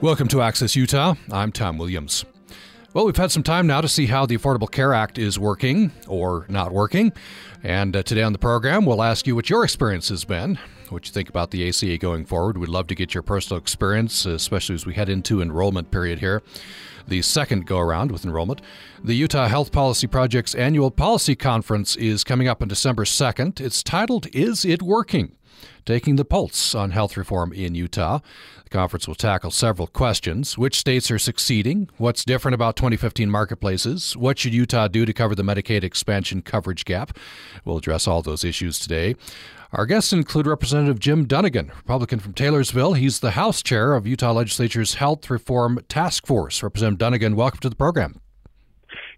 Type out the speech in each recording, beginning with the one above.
Welcome to Access Utah. I'm Tom Williams. Well, we've had some time now to see how the Affordable Care Act is working or not working. And uh, today on the program, we'll ask you what your experience has been, what you think about the ACA going forward. We'd love to get your personal experience, especially as we head into enrollment period here. The second go around with enrollment. The Utah Health Policy Project's annual policy conference is coming up on December 2nd. It's titled Is It Working? Taking the pulse on health reform in Utah. The conference will tackle several questions which states are succeeding, what's different about 2015 marketplaces, what should Utah do to cover the Medicaid expansion coverage gap. We'll address all those issues today. Our guests include Representative Jim Dunnigan, Republican from Taylorsville. He's the House Chair of Utah Legislature's Health Reform Task Force. Representative Dunnigan, welcome to the program.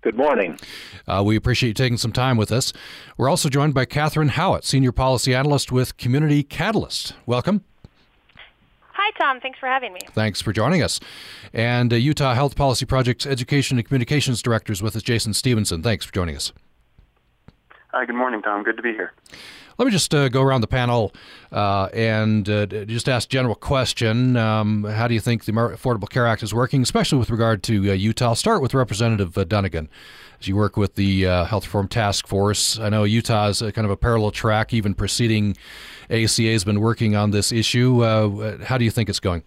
Good morning. Uh, we appreciate you taking some time with us. We're also joined by Catherine Howitt, Senior Policy Analyst with Community Catalyst. Welcome. Hi, Tom. Thanks for having me. Thanks for joining us. And uh, Utah Health Policy Project's Education and Communications Director is with us, Jason Stevenson. Thanks for joining us. Hi, good morning, Tom. Good to be here. Let me just uh, go around the panel uh, and uh, just ask general question. Um, how do you think the Affordable Care Act is working, especially with regard to uh, Utah? I'll start with Representative uh, Dunnigan. As you work with the uh, Health Reform Task Force, I know Utah is kind of a parallel track, even preceding ACA has been working on this issue. how do you think it's going?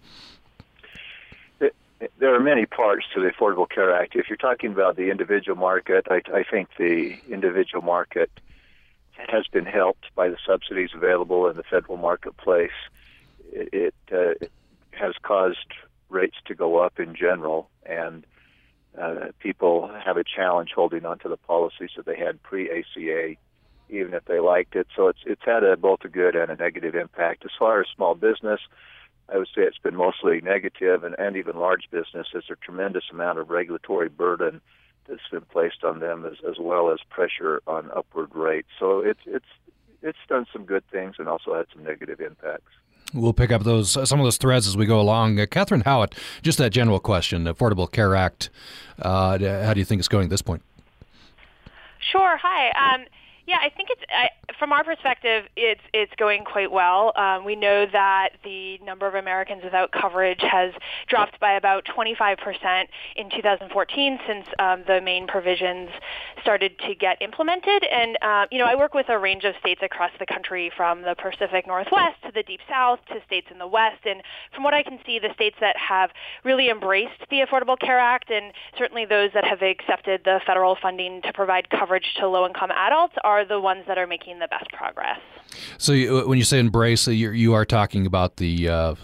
There are many parts to the Affordable Care Act. If you're talking about the individual market, I, I think the individual market – has been helped by the subsidies available in the federal marketplace. It, it, uh, has caused rates to go up in general, and uh, people have a challenge holding on to the policies that they had pre-ACA, even if they liked it. So it's it's had a, both a good and a negative impact. As far as small business, I would say it's been mostly negative, and, and even large business. There's a tremendous amount of regulatory burden that's been placed on them as, as well as pressure on upward rates. So it's it's it's done some good things and also had some negative impacts. We'll pick up those some of those threads as we go along. Uh, Catherine Howitt, just that general question: Affordable Care Act. Uh, how do you think it's going at this point? Sure. Hi. Um, yeah, I think it's I, from our perspective, it's it's going quite well. Um, we know that the number of Americans without coverage has dropped by about 25% in 2014 since um, the main provisions started to get implemented. And uh, you know, I work with a range of states across the country, from the Pacific Northwest to the Deep South to states in the West. And from what I can see, the states that have really embraced the Affordable Care Act, and certainly those that have accepted the federal funding to provide coverage to low-income adults, are are the ones that are making the best progress. So you, when you say embrace, you you are talking about the uh,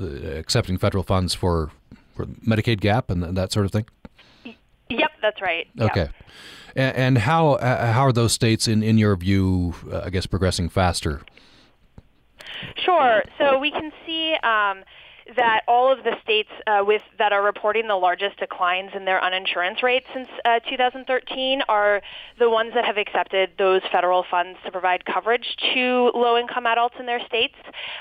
accepting federal funds for, for Medicaid gap and that sort of thing. Yep, that's right. Okay. And, and how uh, how are those states, in, in your view, uh, I guess, progressing faster? Sure. So we can see um, that all of the states uh, with that are reporting the largest declines in their uninsurance rates since uh, 2013 are the ones that have accepted those federal funds to provide coverage to low-income adults in their states.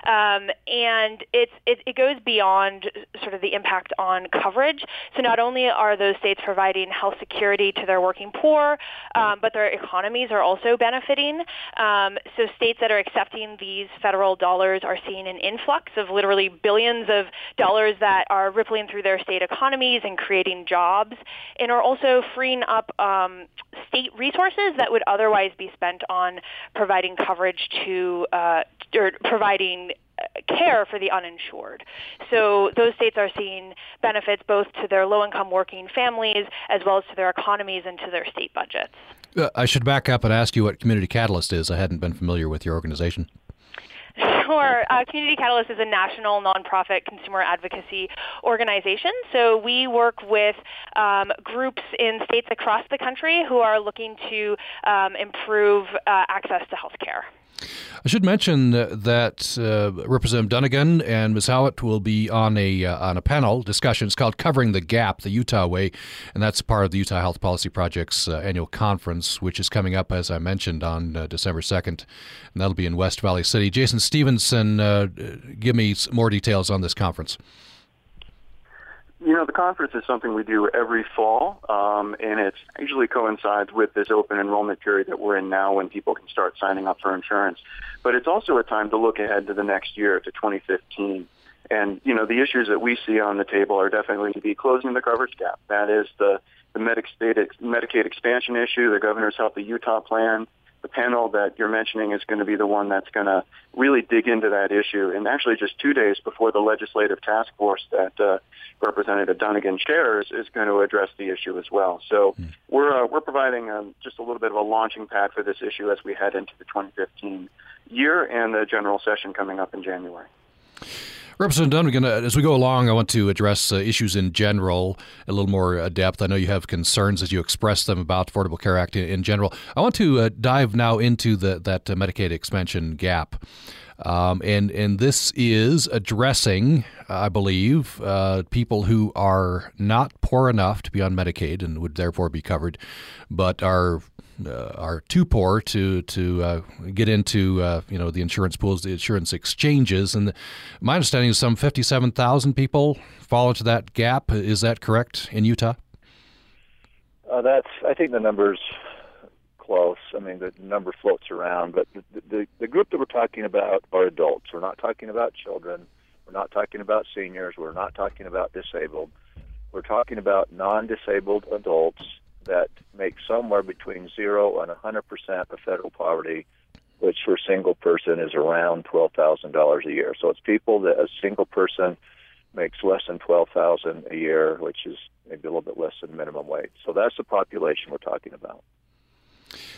Um, and it's, it, it goes beyond sort of the impact on coverage. So not only are those states providing health security to their working poor, um, but their economies are also benefiting. Um, so states that are accepting these federal dollars are seeing an influx of literally billions of dollars that are rippling through their state economies and creating jobs, and are also freeing up um, state resources that would otherwise be spent on providing coverage to uh, or providing uh, care for the uninsured. So those states are seeing benefits both to their low-income working families as well as to their economies and to their state budgets. Uh, I should back up and ask you what Community Catalyst is. I hadn't been familiar with your organization. Sure. Uh, Community Catalyst is a national nonprofit consumer advocacy organization. So we work with um, groups in states across the country who are looking to um, improve uh, access to health care. I should mention that uh, Representative Dunnigan and Ms. Howitt will be on a uh, on a panel discussion. It's called "Covering the Gap: The Utah Way," and that's part of the Utah Health Policy Project's uh, annual conference, which is coming up, as I mentioned, on uh, December second, and that'll be in West Valley City. Jason Stevenson, uh, give me more details on this conference. You know, the conference is something we do every fall, um, and it usually coincides with this open enrollment period that we're in now when people can start signing up for insurance. But it's also a time to look ahead to the next year, to 2015. And, you know, the issues that we see on the table are definitely to be closing the coverage gap. That is the, the Medicaid expansion issue, the Governor's Healthy Utah plan, the panel that you're mentioning is going to be the one that's going to really dig into that issue. And actually, just two days before the legislative task force that uh, Representative Dunnigan chairs is going to address the issue as well. So mm. we're uh, we're providing um, just a little bit of a launching pad for this issue as we head into the 2015 year and the general session coming up in January. Representative uh, as we go along, I want to address uh, issues in general a little more uh, depth. I know you have concerns as you express them about Affordable Care Act in, in general. I want to uh, dive now into the, that uh, Medicaid expansion gap. Um, and and this is addressing, I believe, uh, people who are not poor enough to be on Medicaid and would therefore be covered, but are uh, are too poor to to uh, get into uh, you know the insurance pools, the insurance exchanges, and my understanding is some fifty seven thousand people fall into that gap. Is that correct in Utah? Uh, that's I think the numbers close. I mean the number floats around, but the, the the group that we're talking about are adults. We're not talking about children. We're not talking about seniors. We're not talking about disabled. We're talking about non-disabled adults that make somewhere between zero and 100% of federal poverty, which for a single person is around $12,000 a year. So it's people that a single person makes less than 12,000 a year, which is maybe a little bit less than minimum wage. So that's the population we're talking about.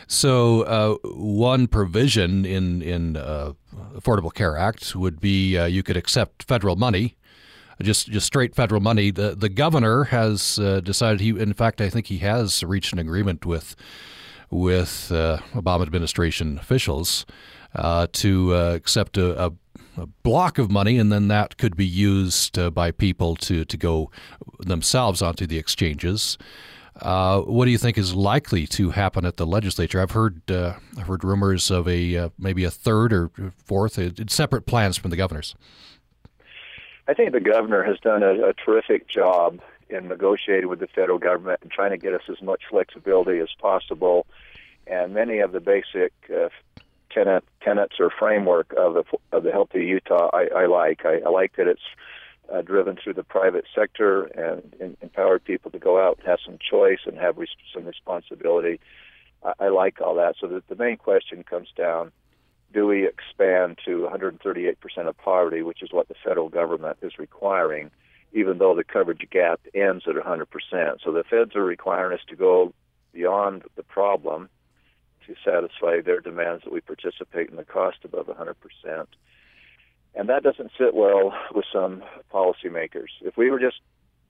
So, uh, one provision in in uh, Affordable Care Act would be uh, you could accept federal money just just straight federal money. The the governor has uh, decided he, in fact, I think he has reached an agreement with with uh, Obama administration officials uh, to uh, accept a, a, a, block of money, and then that could be used uh, by people to to go themselves onto the exchanges. Uh, what do you think is likely to happen at the legislature? I've heard I've heard rumors of a maybe a third or fourth, separate plans from the governors. I think the governor has done a, a terrific job in negotiating with the federal government and trying to get us as much flexibility as possible. And many of the basic uh, tenet, tenets or framework of the of the Healthy Utah, I, I like. I, I like that it's uh, driven through the private sector and, and empowered people to go out and have some choice and have res- some responsibility. I, I like all that. So the, the main question comes down do we expand to 138% of poverty, which is what the federal government is requiring, even though the coverage gap ends at 100%. So the feds are requiring us to go beyond the problem to satisfy their demands that we participate in the cost above 100%. And that doesn't sit well with some policymakers. If we were just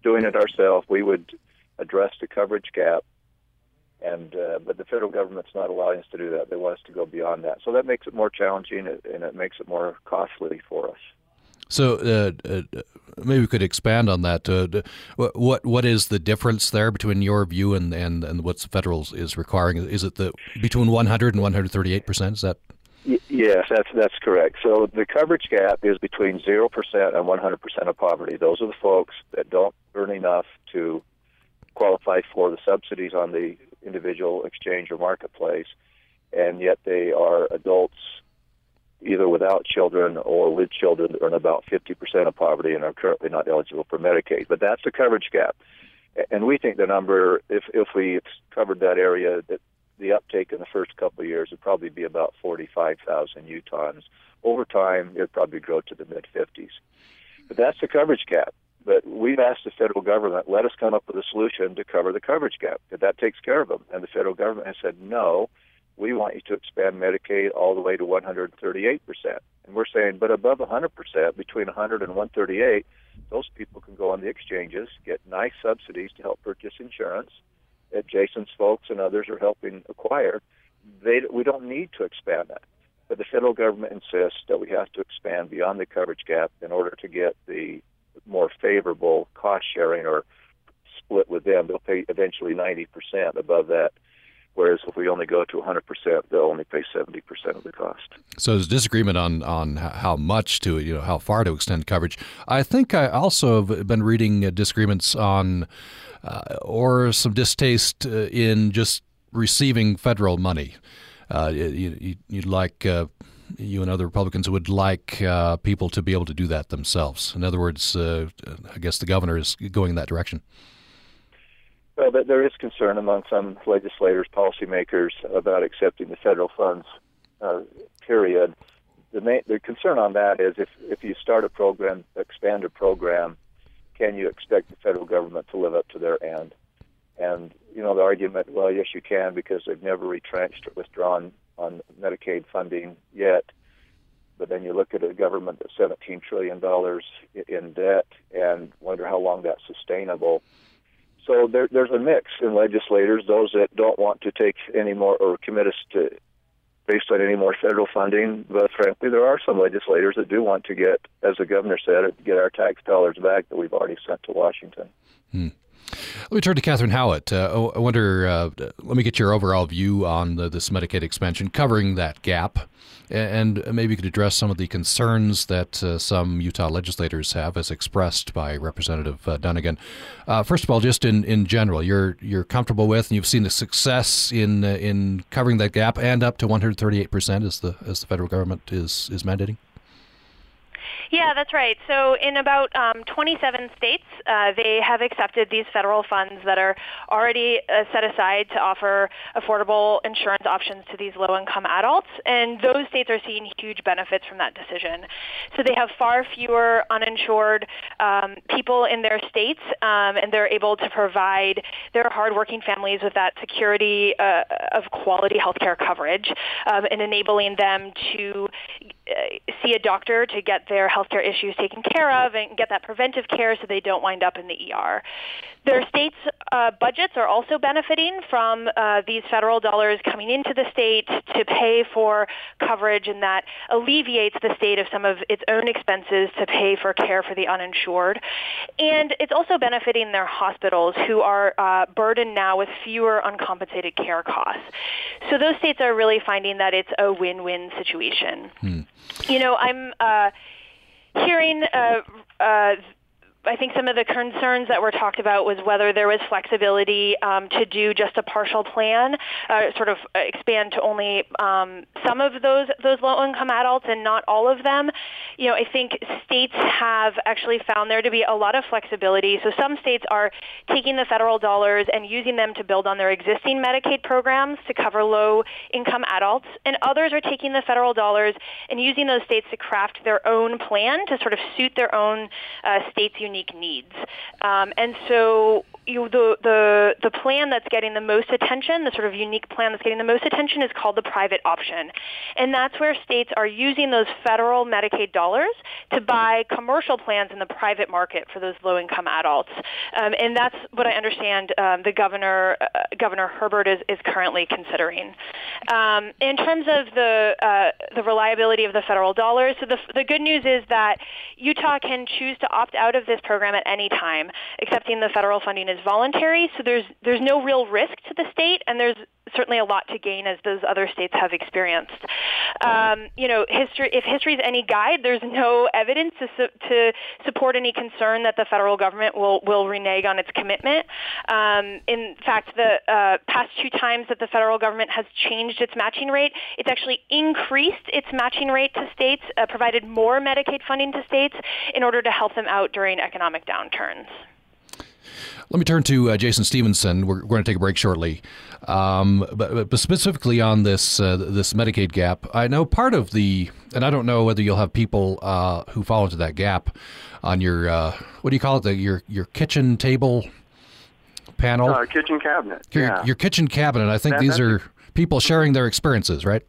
doing it ourselves, we would address the coverage gap and uh, but the federal government's not allowing us to do that. They want us to go beyond that. So that makes it more challenging and it makes it more costly for us. So uh, uh, maybe we could expand on that. Uh, what what is the difference there between your view and and, and what the federal is requiring? Is it the between 100 and 138 percent? Is that? yes, that's that's correct. So the coverage gap is between zero percent and 100 percent of poverty. Those are the folks that don't earn enough to qualify for the subsidies on the individual exchange or marketplace, and yet they are adults either without children or with children earn about 50% of poverty and are currently not eligible for Medicaid. But that's the coverage gap. And we think the number, if, if we covered that area, that the uptake in the first couple of years would probably be about 45,000 Utahns. Over time, it would probably grow to the mid 50s. But that's the coverage gap. But we've asked the federal government, let us come up with a solution to cover the coverage gap. That that takes care of them. And the federal government has said, no, we want you to expand Medicaid all the way to 138%. And we're saying, but above 100%, between 100 and 138, those people can go on the exchanges, get nice subsidies to help purchase insurance that Jason's folks and others are helping acquire. They, we don't need to expand that. But the federal government insists that we have to expand beyond the coverage gap in order to get the more favorable cost sharing or split with them. They'll pay eventually 90% above that. Whereas if we only go to 100%, they'll only pay 70% of the cost. So there's disagreement on, on how much to, you know, how far to extend coverage. I think I also have been reading uh, disagreements on, uh, or some distaste uh, in just receiving federal money. Uh, you, would like uh, you and other Republicans would like uh, people to be able to do that themselves. In other words, uh, I guess the governor is going in that direction. Well, there is concern among some legislators, policymakers about accepting the federal funds. Uh, period. The, main, the concern on that is if if you start a program, expand a program, can you expect the federal government to live up to their end? And you know the argument, well, yes, you can because they've never retrenched or withdrawn on Medicaid funding yet. But then you look at a government that's 17 trillion dollars in debt and wonder how long that's sustainable. So there, there's a mix in legislators, those that don't want to take any more or commit us to based on any more federal funding. But frankly, there are some legislators that do want to get, as the governor said, get our tax dollars back that we've already sent to Washington. Hmm. Let me turn to Catherine Howitt. Uh, I wonder, uh, let me get your overall view on the, this Medicaid expansion, covering that gap, and maybe you could address some of the concerns that uh, some Utah legislators have, as expressed by Representative uh, Dunnigan. Uh, first of all, just in, in general, you're you're comfortable with, and you've seen the success in uh, in covering that gap, and up to 138 percent, as the as the federal government is is mandating. Yeah, that's right. So in about um, 27 states, uh, they have accepted these federal funds that are already uh, set aside to offer affordable insurance options to these low-income adults, and those states are seeing huge benefits from that decision. So they have far fewer uninsured um, people in their states, um, and they're able to provide their hardworking families with that security uh, of quality health care coverage um, and enabling them to see a doctor to get their healthcare issues taken care of and get that preventive care so they don't wind up in the ER. Their states' uh, budgets are also benefiting from uh, these federal dollars coming into the state to pay for coverage, and that alleviates the state of some of its own expenses to pay for care for the uninsured. And it's also benefiting their hospitals, who are uh, burdened now with fewer uncompensated care costs. So those states are really finding that it's a win-win situation. Hmm. You know, I'm uh, hearing uh, uh, I think some of the concerns that were talked about was whether there was flexibility um, to do just a partial plan, uh, sort of expand to only um, some of those those low-income adults and not all of them. You know, I think states have actually found there to be a lot of flexibility. So some states are taking the federal dollars and using them to build on their existing Medicaid programs to cover low-income adults, and others are taking the federal dollars and using those states to craft their own plan to sort of suit their own uh, state's unique needs. Um, and so you, the, the, the plan that's getting the most attention, the sort of unique plan that's getting the most attention is called the private option. And that's where states are using those federal Medicaid dollars to buy commercial plans in the private market for those low-income adults. Um, and that's what I understand um, the governor, uh, Governor Herbert is, is currently considering. Um, in terms of the, uh, the reliability of the federal dollars, so the, the good news is that Utah can choose to opt out of this program at any time, accepting the federal funding is voluntary, so there's there's no real risk to the state, and there's certainly a lot to gain as those other states have experienced. Um, you know, history. If history is any guide, there's no evidence to, su- to support any concern that the federal government will will renege on its commitment. Um, in fact, the uh, past two times that the federal government has changed its matching rate, it's actually increased its matching rate to states, uh, provided more Medicaid funding to states in order to help them out during economic downturns. Let me turn to uh, Jason Stevenson. We're, we're, going to take a break shortly, um, but, but, specifically on this uh, this Medicaid gap. I know part of the, and I don't know whether you'll have people uh, who fall into that gap on your uh, what do you call it? The, your your kitchen table panel, uh, kitchen cabinet. Your, yeah. your kitchen cabinet. I think that, these are people sharing their experiences, right?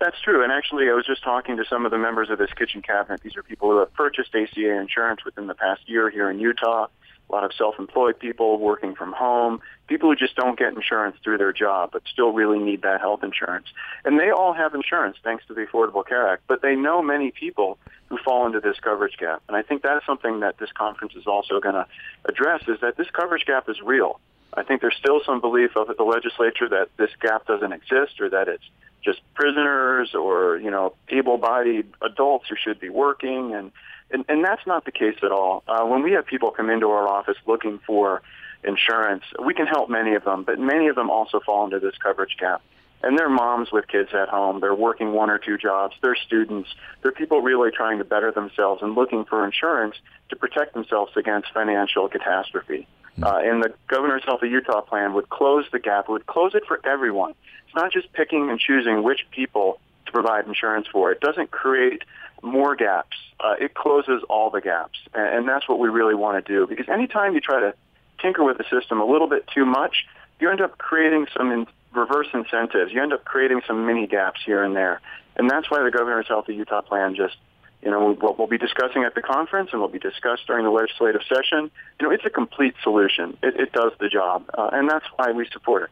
That's true. And actually, I was just talking to some of the members of this kitchen cabinet. These are people who have purchased ACA insurance within the past year here in Utah a lot of self-employed people working from home, people who just don't get insurance through their job but still really need that health insurance. And they all have insurance thanks to the Affordable Care Act, but they know many people who fall into this coverage gap. And I think that is something that this conference is also going to address is that this coverage gap is real. I think there's still some belief of at the legislature that this gap doesn't exist or that it's just prisoners or, you know, able-bodied adults who should be working and and, and that's not the case at all. Uh, when we have people come into our office looking for insurance, we can help many of them, but many of them also fall into this coverage gap. And they're moms with kids at home. They're working one or two jobs. They're students. They're people really trying to better themselves and looking for insurance to protect themselves against financial catastrophe. Hmm. Uh, and the Governor's Healthy Utah plan would close the gap. It would close it for everyone. It's not just picking and choosing which people to provide insurance for. It doesn't create more gaps. Uh, it closes all the gaps. And, and that's what we really want to do. Because anytime you try to tinker with the system a little bit too much, you end up creating some in- reverse incentives. You end up creating some mini gaps here and there. And that's why the Governor's Healthy Utah plan just, you know, what we'll be discussing at the conference and will be discussed during the legislative session, you know, it's a complete solution. It, it does the job. Uh, and that's why we support it.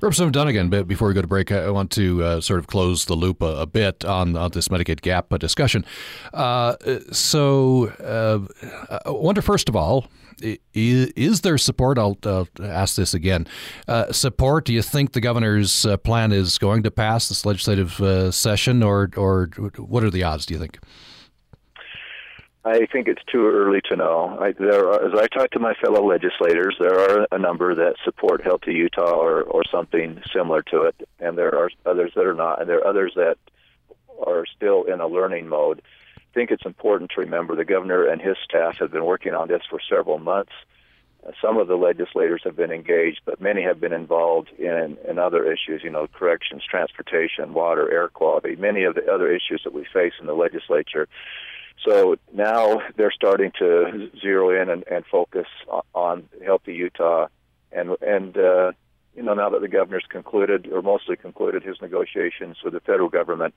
Representative Dunnigan, but before we go to break, I want to uh, sort of close the loop a, a bit on, on, this Medicaid gap discussion. Uh, so, uh, I wonder, first of all, is there support? I'll uh, ask this again. Uh, support? Do you think the governor's uh, plan is going to pass this legislative uh, session, or or what are the odds? Do you think? I think it's too early to know. I, there are, as I talk to my fellow legislators, there are a number that support Healthy Utah or, or something similar to it, and there are others that are not, and there are others that are still in a learning mode. I think it's important to remember the governor and his staff have been working on this for several months. Some of the legislators have been engaged, but many have been involved in, in other issues, you know, corrections, transportation, water, air quality, many of the other issues that we face in the legislature. So now they're starting to zero in and, and focus on Healthy Utah, and and uh, you know now that the governor's concluded or mostly concluded his negotiations with the federal government,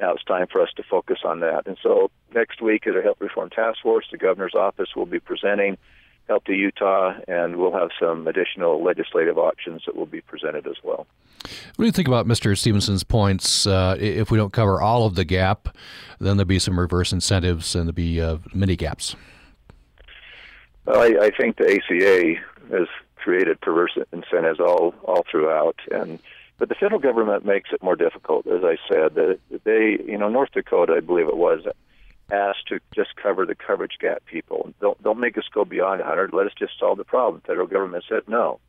now it's time for us to focus on that. And so next week at a health reform task force, the governor's office will be presenting Healthy Utah, and we'll have some additional legislative options that will be presented as well. What do you think about Mr. Stevenson's points? Uh, if we don't cover all of the gap, then there'll be some reverse incentives and there'll be uh, mini gaps. Well, I, I think the ACA has created perverse incentives all all throughout, and but the federal government makes it more difficult. As I said, that they, you know, North Dakota, I believe it was, asked to just cover the coverage gap people. Don't don't make us go beyond 100. Let us just solve the problem. The federal government said no.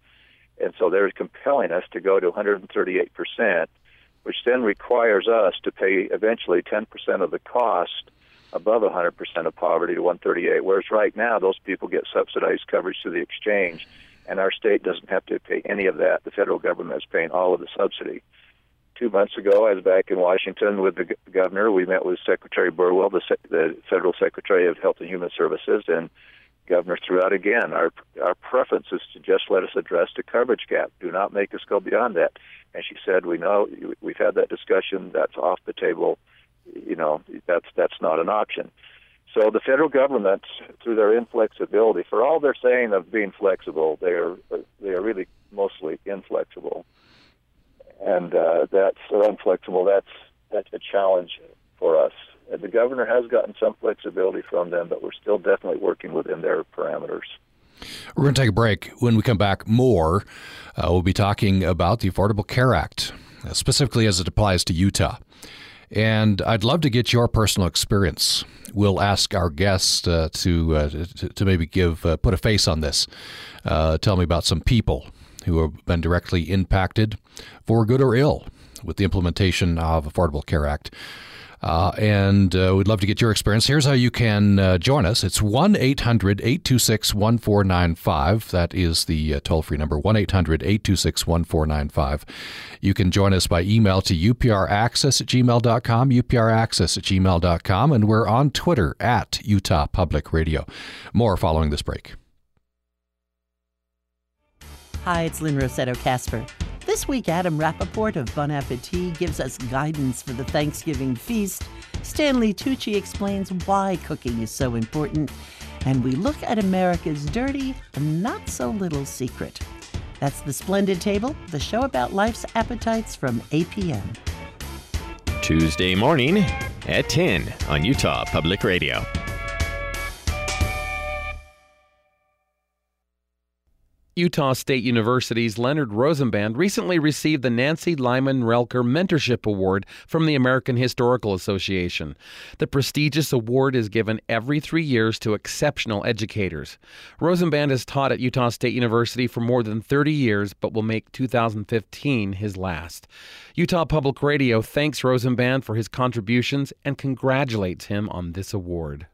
And so they're compelling us to go to 138%, which then requires us to pay eventually 10% of the cost above 100% of poverty to 138. Whereas right now, those people get subsidized coverage through the exchange, and our state doesn't have to pay any of that. The federal government is paying all of the subsidy. Two months ago, I was back in Washington with the governor. We met with Secretary Burwell, the, the federal secretary of Health and Human Services, and governor threw out again. Our our preference is to just let us address the coverage gap. Do not make us go beyond that. And she said, "We know we've had that discussion. That's off the table. You know, that's that's not an option." So the federal government, through their inflexibility, for all they're saying of being flexible, they are they are really mostly inflexible, and uh, that's so inflexible. That's that's a challenge for us the governor has gotten some flexibility from them, but we're still definitely working within their parameters. We're going to take a break. When we come back, more. Uh, we'll be talking about the Affordable Care Act, uh, specifically as it applies to Utah. And I'd love to get your personal experience. We'll ask our guests uh, to, uh, to, to maybe give uh, put a face on this. Uh, tell me about some people who have been directly impacted, for good or ill, with the implementation of Affordable Care Act. Uh, and uh, we'd love to get your experience. Here's how you can uh, join us it's 1 800 826 1495. That is the uh, toll free number 1 800 826 1495. You can join us by email to upraccess at gmail.com, upraccess at gmail.com, and we're on Twitter at Utah Public Radio. More following this break. Hi, it's Lynne Rossetto Kasper. This week, Adam Rapoport of Bon Appetit gives us guidance for the Thanksgiving feast. Stanley Tucci explains why cooking is so important. And we look at America's dirty and not so little secret. That's The Splendid Table, the show about life's appetites from APM. Tuesday morning at 10 on Utah Public Radio. Utah State University's Leonard Rosenband recently received the Nancy Lyman Roelker Mentorship Award from the American Historical Association. The prestigious award is given every three years to exceptional educators. Rosenband has taught at Utah State University for more than 30 years, but will make 2015 his last. Utah Public Radio thanks Rosenband for his contributions and congratulates him on this award.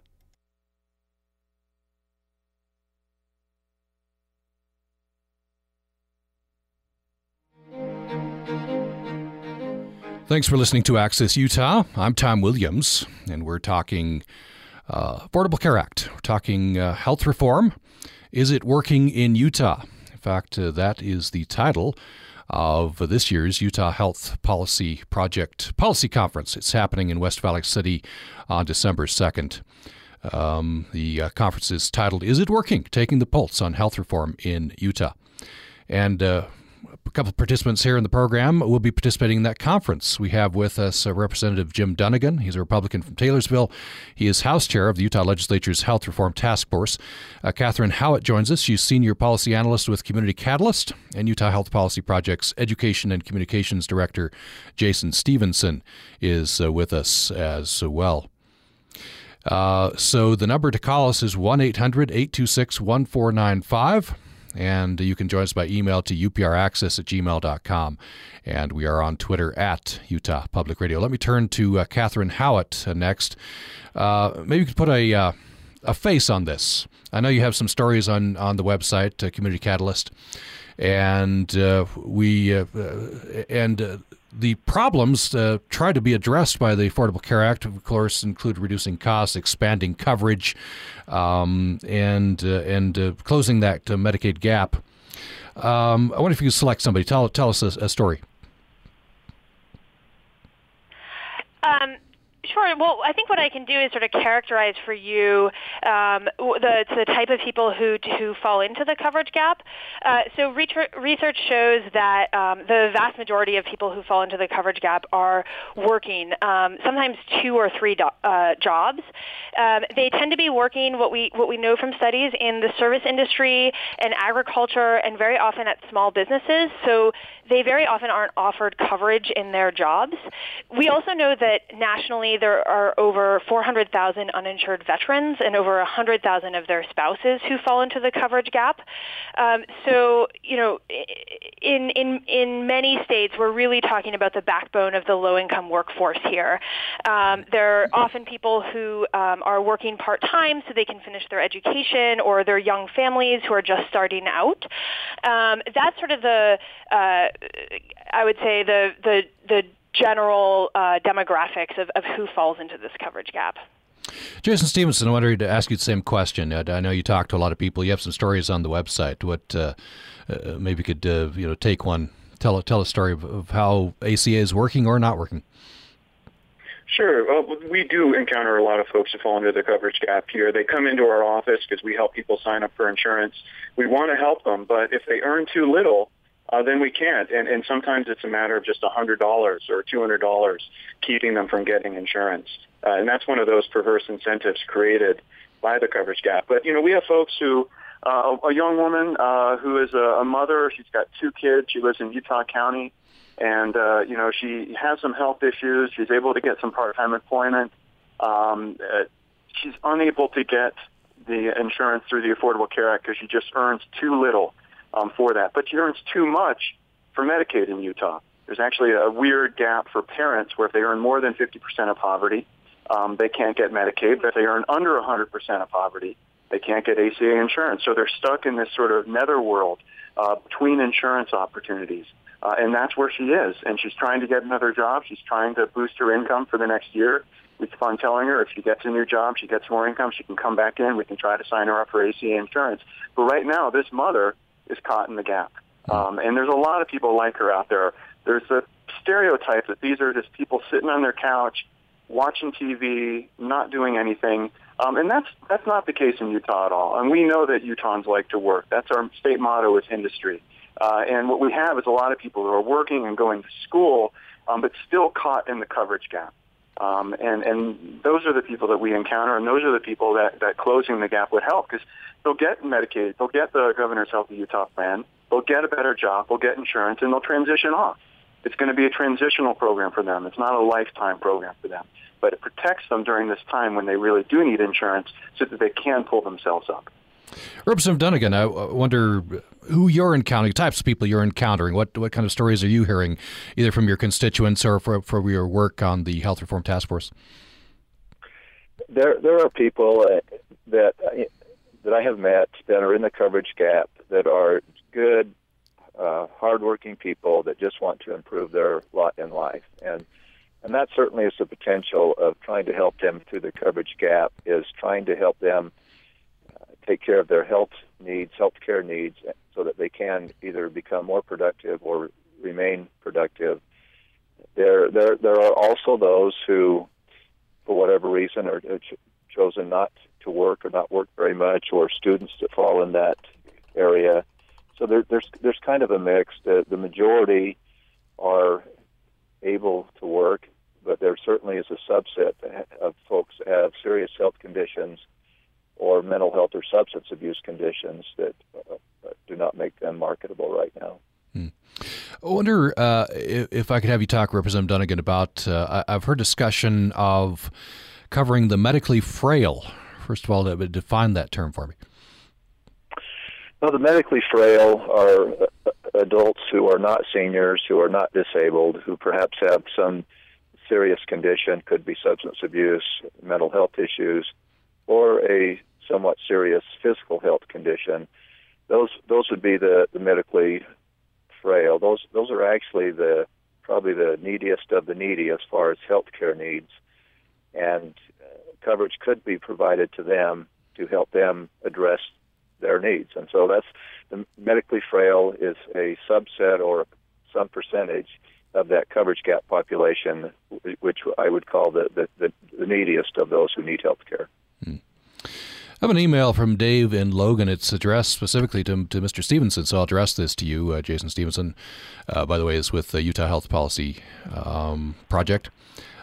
Thanks for listening to Access Utah. I'm Tom Williams, and we're talking uh, Affordable Care Act. We're talking uh, health reform. Is it working in Utah? In fact, uh, that is the title of this year's Utah Health Policy Project Policy Conference. It's happening in West Valley City on December 2nd. Um, the uh, conference is titled Is It Working? Taking the Pulse on Health Reform in Utah. And uh, couple of participants here in the program will be participating in that conference. We have with us uh, Representative Jim Dunnigan. He's a Republican from Taylorsville. He is House Chair of the Utah Legislature's Health Reform Task Force. Uh, Catherine Howitt joins us. She's Senior Policy Analyst with Community Catalyst and Utah Health Policy Project's Education and Communications Director Jason Stevenson is uh, with us as well. Uh, so the number to call us is 1 800 826 1495. And you can join us by email to upraccess at gmail.com. And we are on Twitter at Utah Public Radio. Let me turn to uh, Catherine Howitt uh, next. Uh, maybe you could put a, uh, a face on this. I know you have some stories on, on the website, Community Catalyst. And we, and the problems uh, try to be addressed by the Affordable Care Act, of course, include reducing costs, expanding coverage, um, and uh, and uh, closing that uh, Medicaid gap. Um, I wonder if you could select somebody. Tell tell us a, a story. Um, Sure. Well, I think what I can do is sort of characterize for you um, the, the type of people who who fall into the coverage gap. Uh, so research shows that um, the vast majority of people who fall into the coverage gap are working, um, sometimes two or three do- uh, jobs. Um, they tend to be working what we what we know from studies in the service industry and agriculture, and very often at small businesses. So they very often aren't offered coverage in their jobs. We also know that nationally there are over 400,000 uninsured veterans and over 100,000 of their spouses who fall into the coverage gap. Um, so, you know, in, in, in many states, we're really talking about the backbone of the low-income workforce here. Um, there are often people who um, are working part-time so they can finish their education or their young families who are just starting out. Um, that's sort of the uh, I would say the the the general uh, demographics of, of who falls into this coverage gap. Jason Stevenson, I wanted to ask you the same question. I know you talk to a lot of people. You have some stories on the website. What uh, uh, maybe you could uh, you know take one, tell tell a story of, of, how ACA is working or not working. Sure. Well, we do encounter a lot of folks who fall into the coverage gap here. They come into our office because we help people sign up for insurance. We want to help them, but if they earn too little, uh, then we can't. And, and sometimes it's a matter of just $100 or $200 keeping them from getting insurance. Uh, and that's one of those perverse incentives created by the coverage gap. But, you know, we have folks who, uh, a young woman uh, who is a, a mother, she's got two kids, she lives in Utah County, and, uh, you know, she has some health issues. She's able to get some part-time employment. Um, uh, she's unable to get the insurance through the Affordable Care Act because she just earns too little um, for that. But she earns too much for Medicaid in Utah. There's actually a weird gap for parents where if they earn more than 50% of poverty, um, they can't get Medicaid. But if they earn under 100% of poverty, they can't get ACA insurance. So they're stuck in this sort of netherworld uh, between insurance opportunities. Uh, and that's where she is. And she's trying to get another job. She's trying to boost her income for the next year. Keep on telling her if she gets a new job, she gets more income, she can come back in. We can try to sign her up for ACA insurance. But right now, this mother is caught in the gap. Um, and there's a lot of people like her out there. There's a stereotype that these are just people sitting on their couch, watching TV, not doing anything. Um, and that's that's not the case in Utah at all. And we know that Utahns like to work. That's our state motto is industry. Uh, and what we have is a lot of people who are working and going to school, um, but still caught in the coverage gap. Um, and, and those are the people that we encounter, and those are the people that, that closing the gap would help because they'll get Medicaid, they'll get the Governor's Healthy Utah plan, they'll get a better job, they'll get insurance, and they'll transition off. It's going to be a transitional program for them. It's not a lifetime program for them, but it protects them during this time when they really do need insurance so that they can pull themselves up. Representative Dunnigan, I wonder who you're encountering, types of people you're encountering. What what kind of stories are you hearing, either from your constituents or for, for your work on the Health Reform Task Force? There there are people uh, that that I have met that are in the coverage gap that are good, uh, hardworking people that just want to improve their lot in life, and and that certainly is the potential of trying to help them through the coverage gap. Is trying to help them take care of their health needs, health care needs, so that they can either become more productive or remain productive. There, there, there are also those who, for whatever reason, are ch- chosen not to work or not work very much, or students that fall in that area. So there, there's there's kind of a mix. The, the majority are able to work, but there certainly is a subset of folks that have serious health conditions or mental health or substance abuse conditions that uh, do not make them marketable right now. Hmm. I wonder uh, if I could have you talk, Representative Dunnigan, about. Uh, I've heard discussion of covering the medically frail. First of all, that would define that term for me. Well, the medically frail are uh, adults who are not seniors, who are not disabled, who perhaps have some serious condition, could be substance abuse, mental health issues, or a somewhat serious physical health condition, those those would be the, the medically frail. Those those are actually the probably the neediest of the needy as far as health care needs, and coverage could be provided to them to help them address their needs. And so that's the medically frail is a subset or some percentage of that coverage gap population, which I would call the, the, the, the neediest of those who need health care. Hmm. I have an email from Dave in Logan. It's addressed specifically to, to Mr. Stevenson, so I'll address this to you, uh, Jason Stevenson. Uh, by the way, is with the Utah Health Policy um, Project.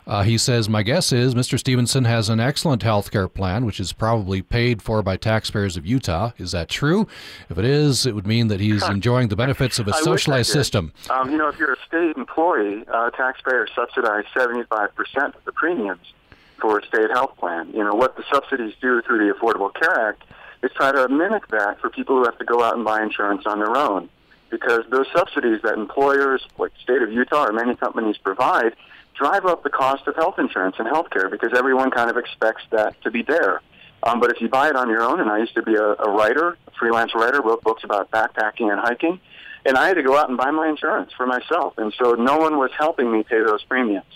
Uh, he says, My guess is Mr. Stevenson has an excellent health care plan, which is probably paid for by taxpayers of Utah. Is that true? If it is, it would mean that he's enjoying the benefits of a socialized system. Um, you know, if you're a state employee, uh, taxpayers subsidize 75% of the premiums for a state health plan. You know, what the subsidies do through the Affordable Care Act is try to mimic that for people who have to go out and buy insurance on their own. Because those subsidies that employers, like the state of Utah or many companies provide, drive up the cost of health insurance and health care because everyone kind of expects that to be there. Um, but if you buy it on your own, and I used to be a, a writer, a freelance writer, wrote books about backpacking and hiking, and I had to go out and buy my insurance for myself. And so no one was helping me pay those premiums.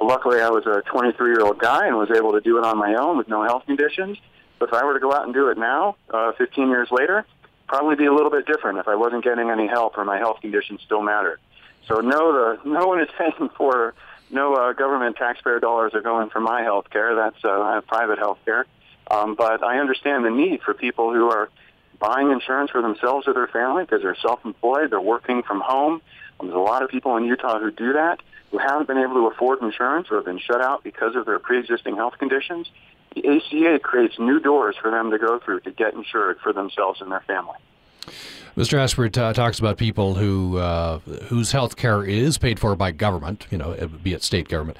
Luckily, I was a 23 year old guy and was able to do it on my own with no health conditions. But if I were to go out and do it now, uh, 15 years later, probably be a little bit different if I wasn't getting any help or my health conditions still mattered. So no, the no one is paying for no uh, government taxpayer dollars are going for my health care. That's uh, private health care. Um, but I understand the need for people who are buying insurance for themselves or their family because they're self-employed, they're working from home. There's a lot of people in Utah who do that who haven't been able to afford insurance or have been shut out because of their pre-existing health conditions, the ACA creates new doors for them to go through to get insured for themselves and their family. Mr. Ashford uh, talks about people who uh, whose health care is paid for by government, you know, be it state government,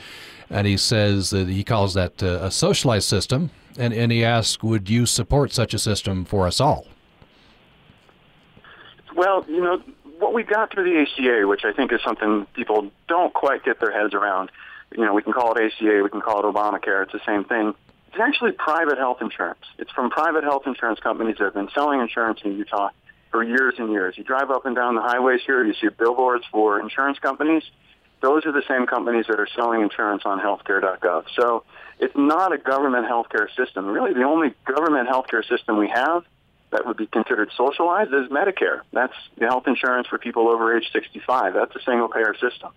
and he says that he calls that uh, a socialized system, and, and he asks, would you support such a system for us all? Well, you know, what we got through the ACA, which I think is something people don't quite get their heads around, you know, we can call it ACA, we can call it Obamacare, it's the same thing. It's actually private health insurance. It's from private health insurance companies that have been selling insurance in Utah for years and years. You drive up and down the highways here, you see billboards for insurance companies. Those are the same companies that are selling insurance on healthcare.gov. So it's not a government healthcare system. Really, the only government healthcare system we have that would be considered socialized is Medicare. That's the health insurance for people over age 65. That's a single payer system.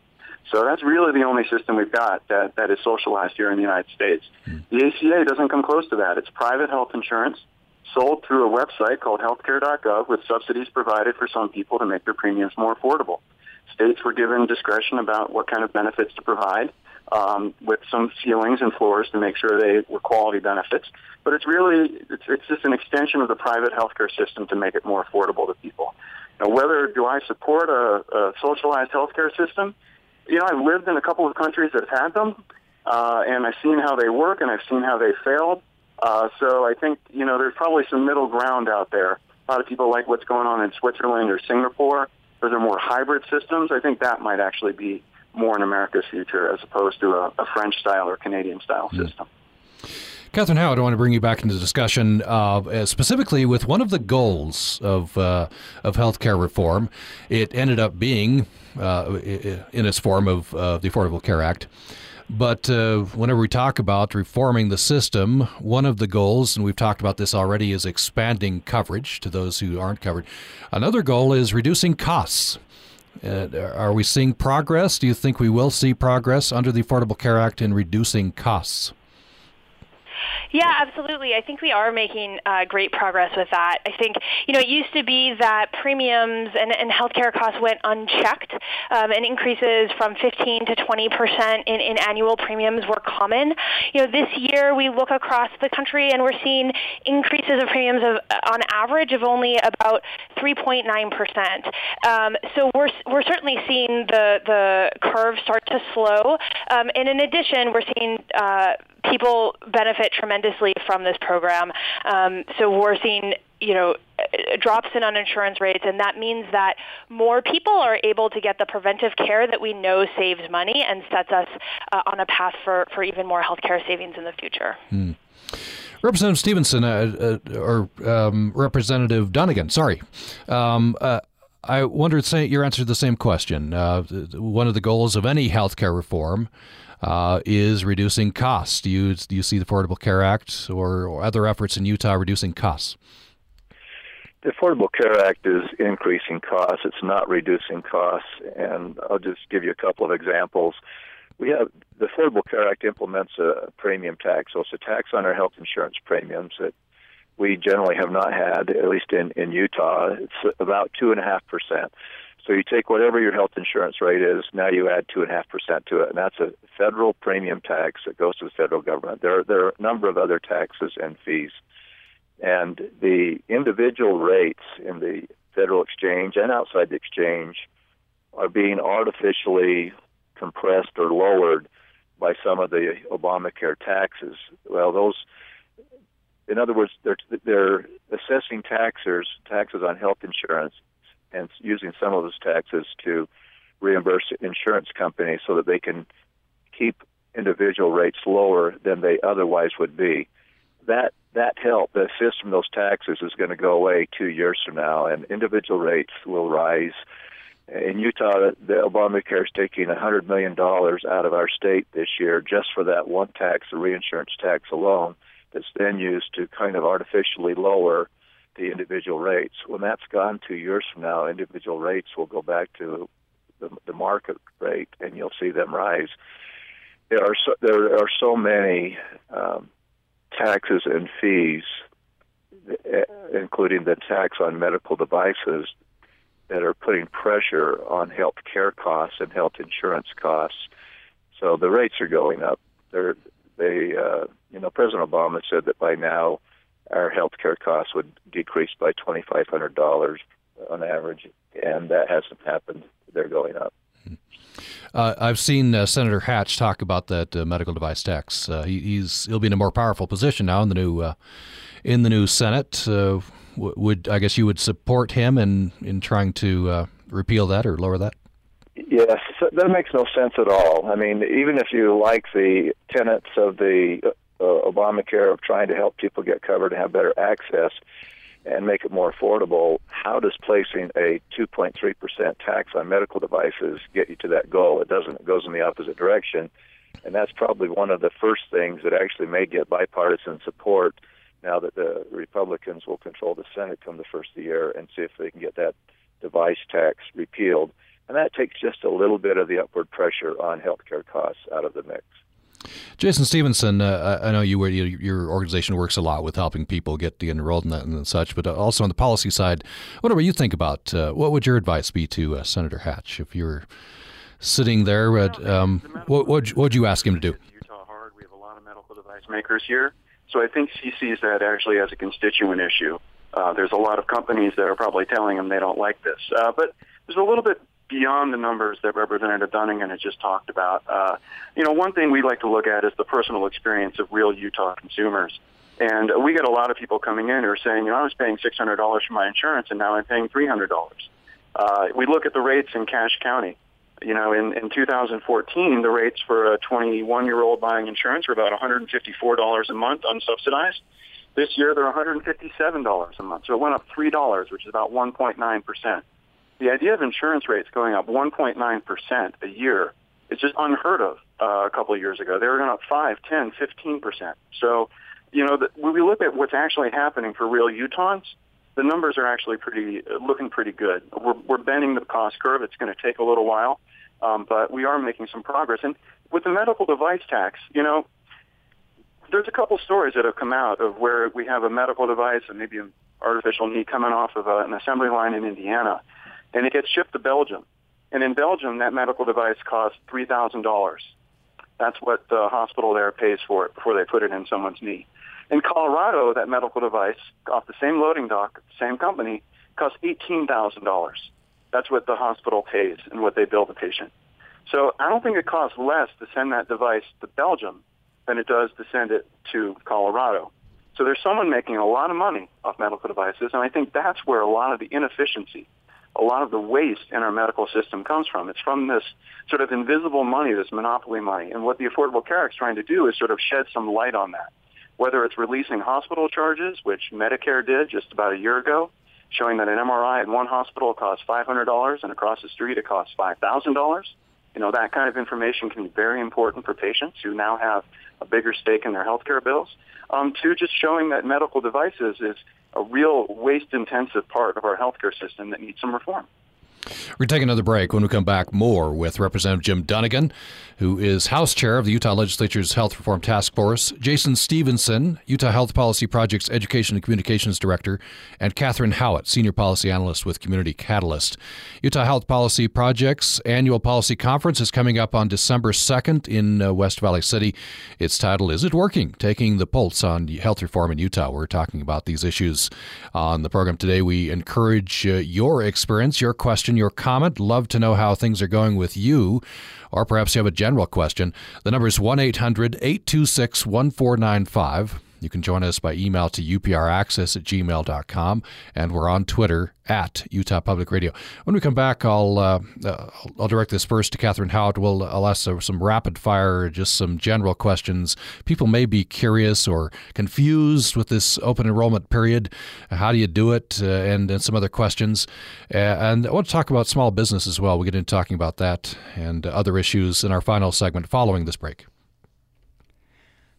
So that's really the only system we've got that, that is socialized here in the United States. Hmm. The ACA doesn't come close to that. It's private health insurance sold through a website called healthcare.gov with subsidies provided for some people to make their premiums more affordable. States were given discretion about what kind of benefits to provide. um, with some ceilings and floors to make sure they were quality benefits. But it's really it's, it's just an extension of the private healthcare system to make it more affordable to people. Now, whether do I support a, a socialized healthcare system? You know, I've lived in a couple of countries that have had them, uh, and I've seen how they work, and I've seen how they failed. Uh, so I think you know there's probably some middle ground out there. A lot of people like what's going on in Switzerland or Singapore. Those are more hybrid systems. I think that might actually be more in America's future as opposed to a, a French style or Canadian style mm. system. Catherine Howard, I want to bring you back into the discussion uh, specifically with one of the goals of uh, of healthcare reform. It ended up being, uh, in its form of the Affordable Care Act. But uh, whenever we talk about reforming the system, one of the goals, and we've talked about this already, is expanding coverage to those who aren't covered. Another goal is reducing costs. Uh, are we seeing progress? Do you think we will see progress under the Affordable Care Act in reducing costs? Yeah, absolutely. I think we are making uh, great progress with that. I think, you know, it used to be that premiums and, and healthcare costs went unchecked um, and increases from 15 to 20 percent in, in annual premiums were common. You know, this year we look across the country and we're seeing increases of premiums of, on average of only about 3.9 percent. Um, so we're, we're certainly seeing the, the curve start to slow. Um, and in addition, we're seeing uh, people benefit tremendously from this program. Um, so we're seeing you know drops in uninsurance rates and that means that more people are able to get the preventive care that we know saves money and sets us uh, on a path for, for even more healthcare savings in the future. Hmm. Representative Stevenson, uh, uh, or um, Representative Dunnigan, sorry. Um, uh, I wondered, say, your answer to the same question. Uh, one of the goals of any healthcare reform uh, is reducing costs. Do you you see the Affordable Care Act or, or other efforts in Utah reducing costs? The Affordable Care Act is increasing costs. It's not reducing costs. And I'll just give you a couple of examples. We have the Affordable Care Act implements a premium tax, so it's a tax on our health insurance premiums that we generally have not had, at least in, in Utah. It's about two and a half percent. So you take whatever your health insurance rate is, now you add two and a half percent to it, and that's a federal premium tax that goes to the federal government. There, there are a number of other taxes and fees, and the individual rates in the federal exchange and outside the exchange are being artificially compressed or lowered by some of the Obamacare taxes. Well, those, in other words, they're they're assessing taxers taxes on health insurance and using some of those taxes to reimburse insurance companies so that they can keep individual rates lower than they otherwise would be. That that help, the assist from those taxes is going to go away two years from now, and individual rates will rise. In Utah, the Obamacare is taking $100 million out of our state this year just for that one tax, the reinsurance tax alone, that's then used to kind of artificially lower the individual rates. When that's gone two years from now, individual rates will go back to the, the market rate, and you'll see them rise. There are so, there are so many um, taxes and fees, eh, including the tax on medical devices, that are putting pressure on health care costs and health insurance costs. So the rates are going up. They're, they, uh, you know, President Obama said that by now our health care costs would decrease by $2,500 on average, and that hasn't happened. They're going up. Uh, I've seen uh, Senator Hatch talk about that uh, medical device tax. Uh, he, he's he'll be in a more powerful position now in the new uh, in the new Senate. Uh, w- would I guess you would support him in in trying to repeal that or lower that? Yes, that makes no sense at all. I mean, even if you like the tenets of the uh, Obamacare of trying to help people get covered and have better access and make it more affordable, how does placing a 2.3% tax on medical devices get you to that goal? It doesn't. It goes in the opposite direction. And that's probably one of the first things that actually may get bipartisan support now that the Republicans will control the Senate come the first of the year and see if they can get that device tax repealed. And that takes just a little bit of the upward pressure on healthcare costs out of the mix. Jason Stevenson, uh, I know you were, your organization works a lot with helping people get enrolled in that and such, but also on the policy side, whatever you think about, uh, what would your advice be to uh, Senator Hatch if you're sitting there. But um, what would what'd you ask him to do? Utah Hard. We have a lot of medical device makers here, so I think he sees that actually as a constituent issue. Uh, there's a lot of companies that are probably telling him they don't like this, uh, but there's a little bit beyond the numbers that Representative Dunnigan has just talked about. Uh, you know, one thing we like to look at is the personal experience of real Utah consumers. And we get a lot of people coming in who are saying, you know, I was paying $600 for my insurance and now I'm paying $300. Uh, we look at the rates in Cache County. You know, in, in 2014, the rates for a 21-year-old buying insurance were about $154 a month unsubsidized. This year, they're $157 a month. So it went up $3, which is about 1.9%. The idea of insurance rates going up 1.9% a year is just unheard of uh, a couple of years ago. They were going up 5, 10, 15%. So, you know, the, when we look at what's actually happening for real Utahns, the numbers are actually pretty looking pretty good. We're, we're bending the cost curve. It's going to take a little while, um, but we are making some progress. And with the medical device tax, you know, there's a couple stories that have come out of where we have a medical device and maybe an artificial knee coming off of a, an assembly line in Indiana, and it gets shipped to Belgium. And in Belgium, that medical device costs three thousand dollars. That's what the hospital there pays for it before they put it in someone's knee. In Colorado, that medical device off the same loading dock, same company, costs $18,000. That's what the hospital pays and what they bill the patient. So I don't think it costs less to send that device to Belgium than it does to send it to Colorado. So there's someone making a lot of money off medical devices, and I think that's where a lot of the inefficiency, a lot of the waste in our medical system comes from. It's from this sort of invisible money, this monopoly money. And what the Affordable Care Act is trying to do is sort of shed some light on that whether it's releasing hospital charges, which Medicare did just about a year ago, showing that an MRI at one hospital costs $500 and across the street it costs $5,000. You know, that kind of information can be very important for patients who now have a bigger stake in their healthcare bills. Um, to just showing that medical devices is a real waste-intensive part of our healthcare system that needs some reform. We're going to take another break. When we come back, more with Representative Jim Dunnigan, who is House Chair of the Utah Legislature's Health Reform Task Force, Jason Stevenson, Utah Health Policy Project's Education and Communications Director, and Catherine Howitt, Senior Policy Analyst with Community Catalyst. Utah Health Policy Project's annual policy conference is coming up on December 2nd in uh, West Valley City. Its title Is It Working? Taking the Pulse on Health Reform in Utah. We're talking about these issues on the program today. We encourage uh, your experience, your question, your comment. Love to know how things are going with you or perhaps you have a general question, the number is 1 800 826 1495. You can join us by email to upraccess at gmail.com, and we're on Twitter at Utah Public Radio. When we come back, I'll uh, uh, I'll direct this first to Catherine Howitt. We'll I'll ask some rapid fire, just some general questions. People may be curious or confused with this open enrollment period. How do you do it, uh, and and some other questions. Uh, and I want to talk about small business as well. We'll get into talking about that and other issues in our final segment following this break.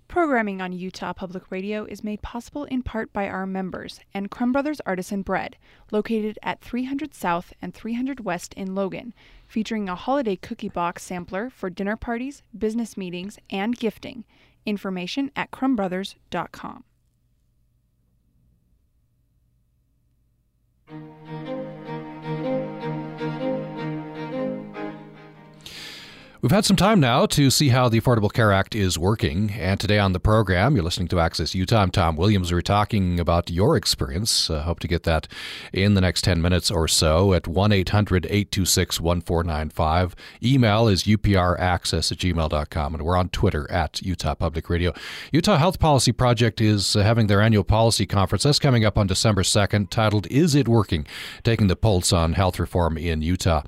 Programming on Utah Public Radio is made possible in part by our members and Crumb Brothers Artisan Bread, located at 300 South and 300 West in Logan, featuring a holiday cookie box sampler for dinner parties, business meetings, and gifting. Information at crumbbrothers.com. We've had some time now to see how the Affordable Care Act is working. And today on the program, you're listening to Access Utah. I'm Tom Williams. We're talking about your experience. Uh, hope to get that in the next 10 minutes or so at 1 800 826 1495. Email is upraccess at gmail.com. And we're on Twitter at Utah Public Radio. Utah Health Policy Project is uh, having their annual policy conference. That's coming up on December 2nd, titled Is It Working? Taking the Pulse on Health Reform in Utah.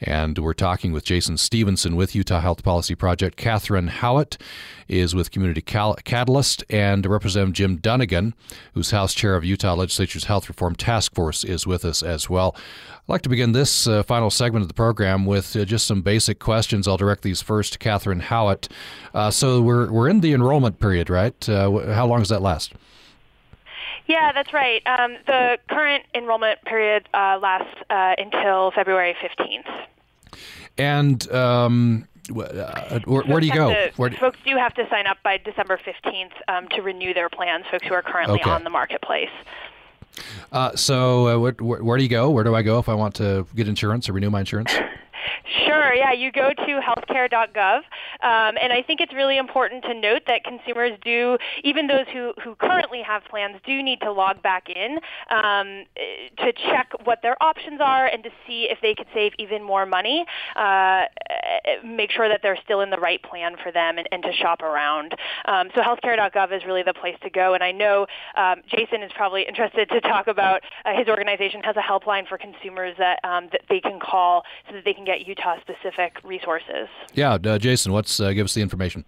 And we're talking with Jason Stevenson with Utah Health Policy Project. Catherine Howitt is with Community Cal- Catalyst, and Representative Jim Dunnigan, who's House Chair of Utah Legislature's Health Reform Task Force, is with us as well. I'd like to begin this uh, final segment of the program with uh, just some basic questions. I'll direct these first to Catherine Howitt. Uh, so we're we're in the enrollment period, right? Uh, how long does that last? Yeah, that's right. Um, the current enrollment period uh, lasts uh, until February 15th. And um, uh, where, where, do you go? To, where do, folks do have to sign up by December 15th um, to renew their plans, folks who are currently okay. on the marketplace. Uh, so, uh, where, where, do you go? Where do I go if I want to get insurance or renew my insurance? Sure. Yeah, you go to healthcare.gov, um, and I think it's really important to note that consumers do, even those who, who currently have plans, do need to log back in um, to check what their options are and to see if they could save even more money. Uh, make sure that they're still in the right plan for them and, and to shop around. Um, so healthcare.gov is really the place to go. And I know um, Jason is probably interested to talk about uh, his organization has a helpline for consumers that um, that they can call so that they can get Utah specific resources. Yeah, uh, Jason, what's uh, give us the information.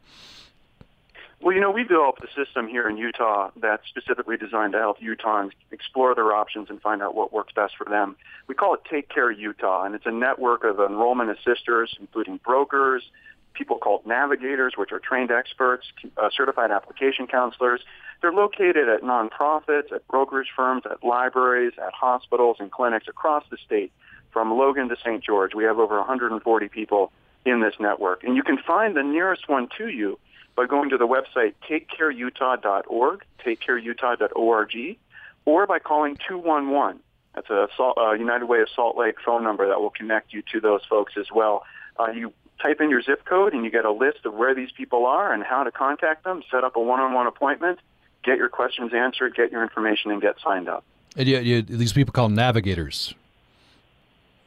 Well, you know, we developed a system here in Utah that's specifically designed to help Utahns explore their options and find out what works best for them. We call it Take Care Utah, and it's a network of enrollment assisters, including brokers, people called navigators, which are trained experts, uh, certified application counselors. They're located at nonprofits, at brokerage firms, at libraries, at hospitals and clinics across the state, from Logan to St. George. We have over 140 people in this network. And you can find the nearest one to you by going to the website takecareutah.org, takecareutah.org, or by calling 211. That's a uh, United Way of Salt Lake phone number that will connect you to those folks as well. Uh, you type in your zip code and you get a list of where these people are and how to contact them, set up a one-on-one appointment, get your questions answered, get your information, and get signed up. And you, you, these people call navigators.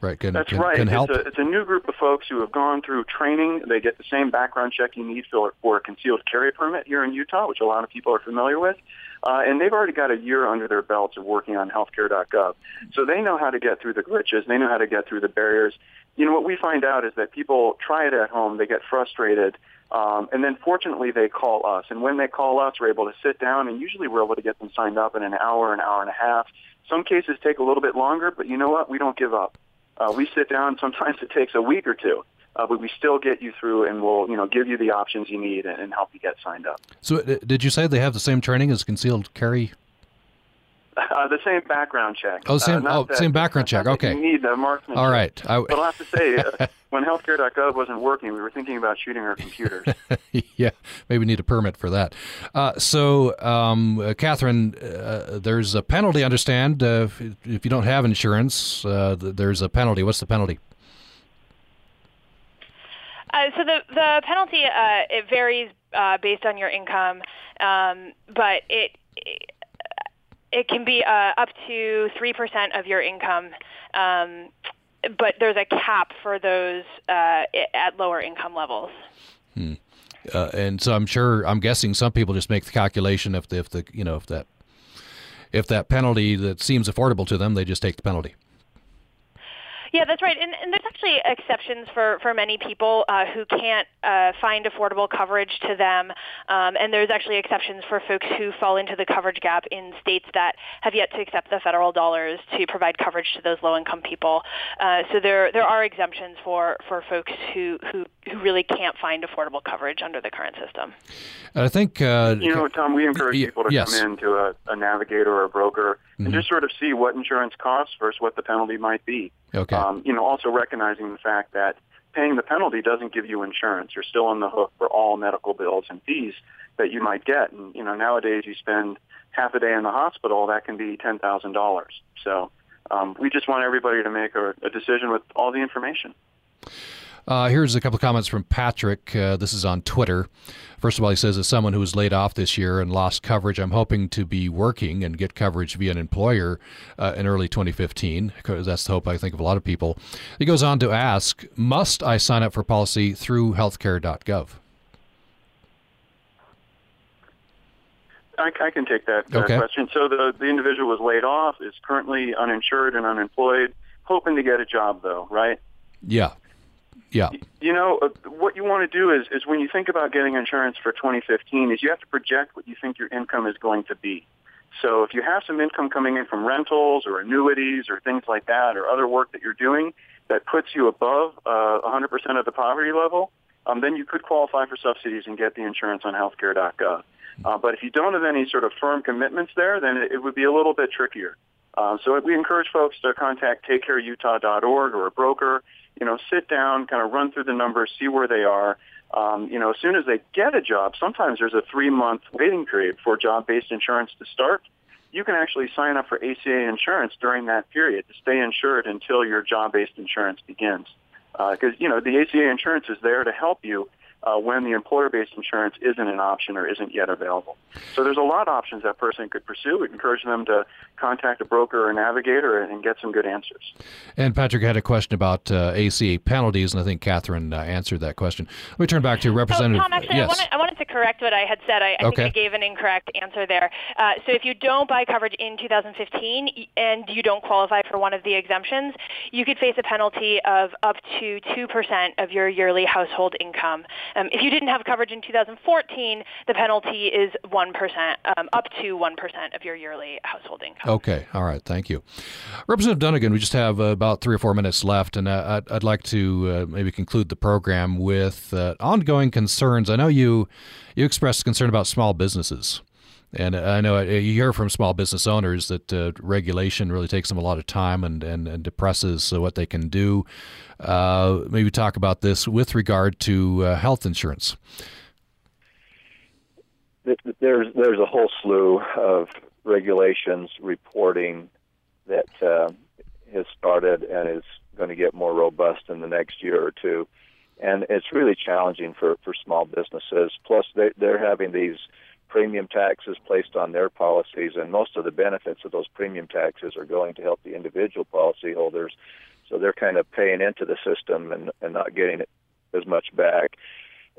Right. Can, That's can, right. Can help. It's, a, it's a new group of folks who have gone through training. They get the same background check you need for, for a concealed carry permit here in Utah, which a lot of people are familiar with. Uh, and they've already got a year under their belts of working on healthcare.gov. So they know how to get through the glitches. They know how to get through the barriers. You know, what we find out is that people try it at home. They get frustrated. Um, and then fortunately they call us. And when they call us, we're able to sit down and usually we're able to get them signed up in an hour, an hour and a half. Some cases take a little bit longer, but you know what? We don't give up. Uh, we sit down. Sometimes it takes a week or two, uh, but we still get you through, and we'll you know give you the options you need and, and help you get signed up. So, uh, did you say they have the same training as concealed carry? Uh, the same background check. Oh, same. Uh, oh, that, same background check. Okay. You need the marksman. All right. I, but I'll have to say, uh, when healthcare.gov wasn't working, we were thinking about shooting our computers. yeah, maybe need a permit for that. Uh, so, um, uh, Catherine, uh, there's a penalty. Understand if, if, you don't have insurance, there's a penalty. What's the penalty? so the the penalty it varies based on your income, um, but it, it it can be uh, up to 3% of your income, um, but there's a cap for those uh, at lower income levels. Hmm. Uh, and so I'm sure, I'm guessing some people just make the calculation if the, if the, you know, if that, if that penalty that seems affordable to them, they just take the penalty. Yeah, that's right. And, and there's actually exceptions for, for many people uh, who can't uh, find affordable coverage to them. Um, and there's actually exceptions for folks who fall into the coverage gap in states that have yet to accept the federal dollars to provide coverage to those low-income people. Uh, so there there are exemptions for, for folks who, who, who really can't find affordable coverage under the current system. I think... Uh, you know, Tom, we encourage people to yes. come into a, a navigator or a broker mm-hmm. and just sort of see what insurance costs versus what the penalty might be. Okay. Um, you know, also recognizing the fact that paying the penalty doesn't give you insurance. You're still on the hook for all medical bills and fees that you might get. And you know, nowadays you spend half a day in the hospital, that can be ten thousand dollars. So um, we just want everybody to make a, a decision with all the information. Uh, here's a couple of comments from Patrick. Uh, this is on Twitter. First of all, he says, as someone who was laid off this year and lost coverage, I'm hoping to be working and get coverage via an employer uh, in early 2015. That's the hope, I think, of a lot of people. He goes on to ask, must I sign up for policy through healthcare.gov? I, I can take that okay. question. So the, the individual was laid off, is currently uninsured and unemployed, hoping to get a job, though, right? Yeah. Yeah. You know, uh, what you want to do is, is when you think about getting insurance for 2015 is you have to project what you think your income is going to be. So if you have some income coming in from rentals or annuities or things like that or other work that you're doing that puts you above uh, 100% of the poverty level, um, then you could qualify for subsidies and get the insurance on healthcare.gov. Uh, but if you don't have any sort of firm commitments there, then it, it would be a little bit trickier. Uh, so we encourage folks to contact takecareutah.org or a broker you know, sit down, kind of run through the numbers, see where they are. Um, you know, as soon as they get a job, sometimes there's a three-month waiting period for job-based insurance to start. You can actually sign up for ACA insurance during that period to stay insured until your job-based insurance begins. Because, uh, you know, the ACA insurance is there to help you uh, when the employer-based insurance isn't an option or isn't yet available. So there's a lot of options that person could pursue. We encourage them to contact a broker or a navigator and get some good answers. And Patrick had a question about uh, ACA penalties, and I think Catherine uh, answered that question. Let me turn back to Representative. Oh, Tom, actually, yes. I, wanted, I, wanted, to correct what I had said. I, I okay. think I gave an incorrect answer there. Uh, so if you don't buy coverage in 2015 and you don't qualify for one of the exemptions, you could face a penalty of up to 2% of your yearly household income. Um, if you didn't have coverage in 2014, the penalty is 1%, um, up to 1% of your yearly household income. Okay, all right, thank you. Representative Dunnigan, we just have uh, about three or four minutes left, and uh, I'd, I'd, like to uh, maybe conclude the program with uh, ongoing concerns. I know you, you expressed concern about small businesses. And I know uh, you hear from small business owners that uh, regulation really takes them a lot of time and, and, and depresses what they can do. Uh, maybe talk about this with regard to uh, health insurance. There's there's a whole slew of regulations reporting that uh, has started and is going to get more robust in the next year or two, and it's really challenging for, for small businesses. Plus, they, they're having these premium taxes placed on their policies, and most of the benefits of those premium taxes are going to help the individual policyholders. So they're kind of paying into the system and, and not getting as much back.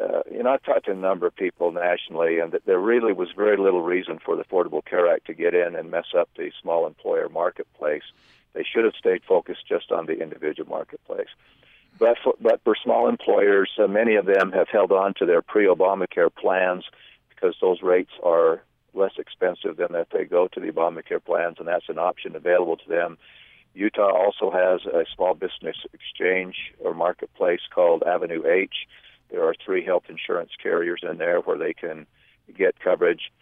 Uh, you know, I've talked to a number of people nationally, and that there really was very little reason for the Affordable Care Act to get in and mess up the small employer marketplace. They should have stayed focused just on the individual marketplace. But for, but for small employers, uh, many of them have held on to their pre-Obamacare plans because those rates are less expensive than if they go to the Obamacare plans, and that's an option available to them. Utah also has a small business exchange or marketplace called Avenue H. There are three health insurance carriers in there where they can get coverage.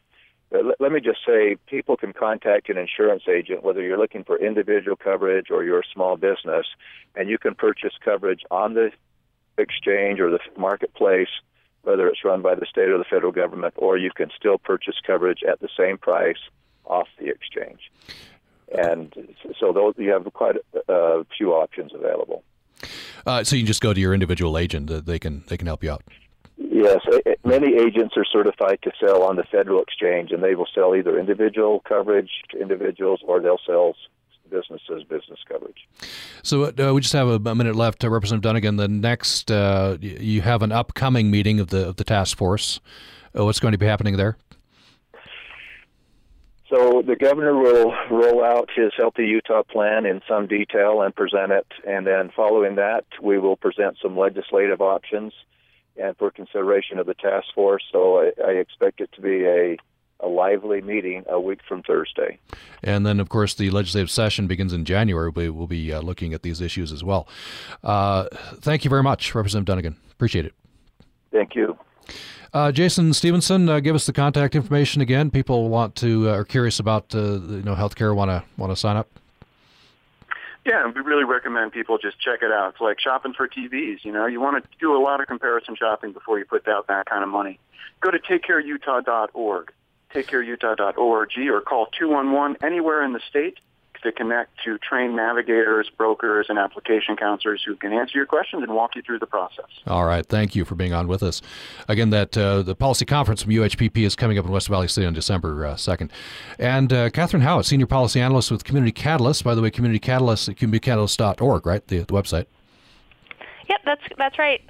Uh, let me just say, people can contact an insurance agent, whether you're looking for individual coverage or you're a small business, and you can purchase coverage on the exchange or the marketplace whether it's run by the state or the federal government, or you can still purchase coverage at the same price off the exchange. And so those, you have quite a few options available. Uh, so you can just go to your individual agent; they can they can help you out. Yes, many agents are certified to sell on the federal exchange, and they will sell either individual coverage to individuals, or they'll sell businesses business coverage. So uh, we just have a, minute left. Representative Dunnigan, the next uh, you have an upcoming meeting of the of the task force. Uh, what's going to be happening there? So the governor will roll out his Healthy Utah plan in some detail and present it, and then following that, we will present some legislative options and for consideration of the task force. So I, I expect it to be a a lively meeting a week from Thursday. And then, of course, the legislative session begins in January. We will be uh, looking at these issues as well. Uh, thank you very much, Representative Dunnigan. Appreciate it. Thank you. Uh, Jason Stevenson, uh, give us the contact information again. People want to uh, are curious about uh, you know healthcare. Want to want to sign up. Yeah, we really recommend people just check it out. It's like shopping for TVs. You know, you want to do a lot of comparison shopping before you put out that kind of money. Go to takecareutah.org takecareutah.org or call 211 anywhere in the state to connect to trained navigators, brokers, and application counselors who can answer your questions and walk you through the process. All right. Thank you for being on with us. Again, that uh, the policy conference from UHPP is coming up in West Valley City on December uh, 2nd. And uh, Catherine Howitt, Senior Policy Analyst with Community Catalyst. By the way, Community Catalyst at communitycatalyst.org, right? The, the website. Yep, that's, that's right.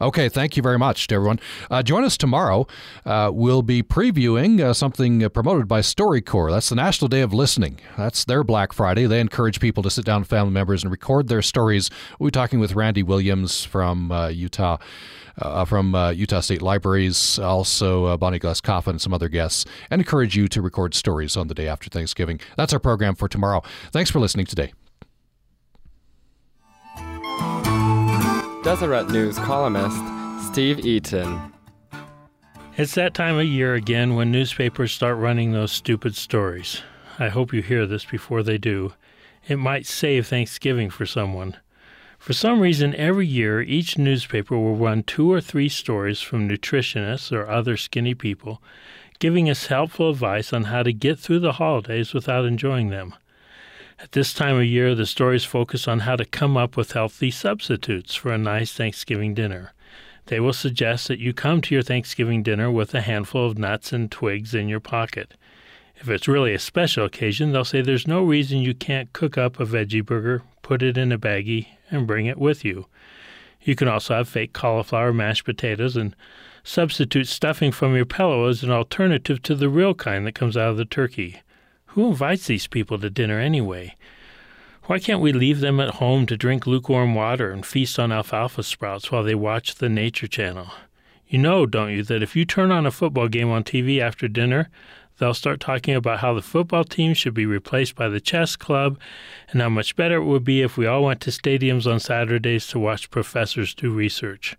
Okay, thank you very much to everyone. Uh, join us tomorrow. Uh, we'll be previewing uh, something uh, promoted by StoryCorps. That's the National Day of Listening. That's their Black Friday. They encourage people to sit down with family members and record their stories. We'll be talking with Randy Williams from uh, Utah. Uh, from Utah State Libraries, also Bonnie Glass Coffin, and some other guests, and encourage you to record stories on the day after Thanksgiving. That's our program for tomorrow. Thanks for listening today. Deseret News columnist Steve Eaton. It's that time of year again when newspapers start running those stupid stories. I hope you hear this before they do. It might save Thanksgiving for someone. For some reason, every year, each newspaper will run two or three stories from nutritionists or other skinny people, giving us helpful advice on how to get through the holidays without enjoying them. At this time of year, the stories focus on how to come up with healthy substitutes for a nice Thanksgiving dinner. They will suggest that you come to your Thanksgiving dinner with a handful of nuts and twigs in your pocket. If it's really a special occasion, they'll say there's no reason you can't cook up a veggie burger, put it in a baggie, and bring it with you. You can also have fake cauliflower mashed potatoes and substitute stuffing from your pillow as an alternative to the real kind that comes out of the turkey. Who invites these people to dinner anyway? Why can't we leave them at home to drink lukewarm water and feast on alfalfa sprouts while they watch the Nature Channel? You know, don't you, that if you turn on a football game on TV after dinner, they'll start talking about how the football team should be replaced by the chess club and how much better it would be if we all went to stadiums on Saturdays to watch professors do research.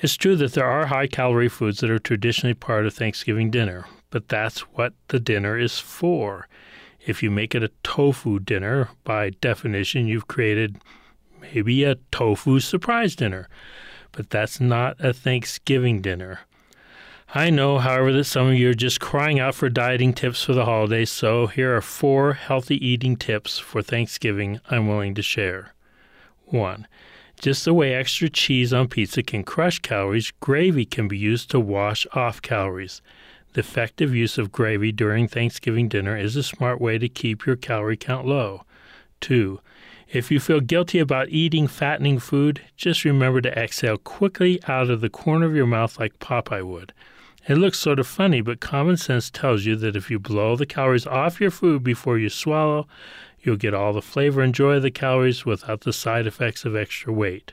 It's true that there are high calorie foods that are traditionally part of Thanksgiving dinner, but that's what the dinner is for. If you make it a tofu dinner, by definition, you've created maybe a tofu surprise dinner, but that's not a Thanksgiving dinner. I know, however, that some of you are just crying out for dieting tips for the holidays, so here are four healthy eating tips for Thanksgiving I'm willing to share. 1. Just the way extra cheese on pizza can crush calories, gravy can be used to wash off calories. The effective use of gravy during Thanksgiving dinner is a smart way to keep your calorie count low. 2. If you feel guilty about eating fattening food, just remember to exhale quickly out of the corner of your mouth like Popeye would. It looks sort of funny, but common sense tells you that if you blow the calories off your food before you swallow, you'll get all the flavor and joy of the calories without the side effects of extra weight.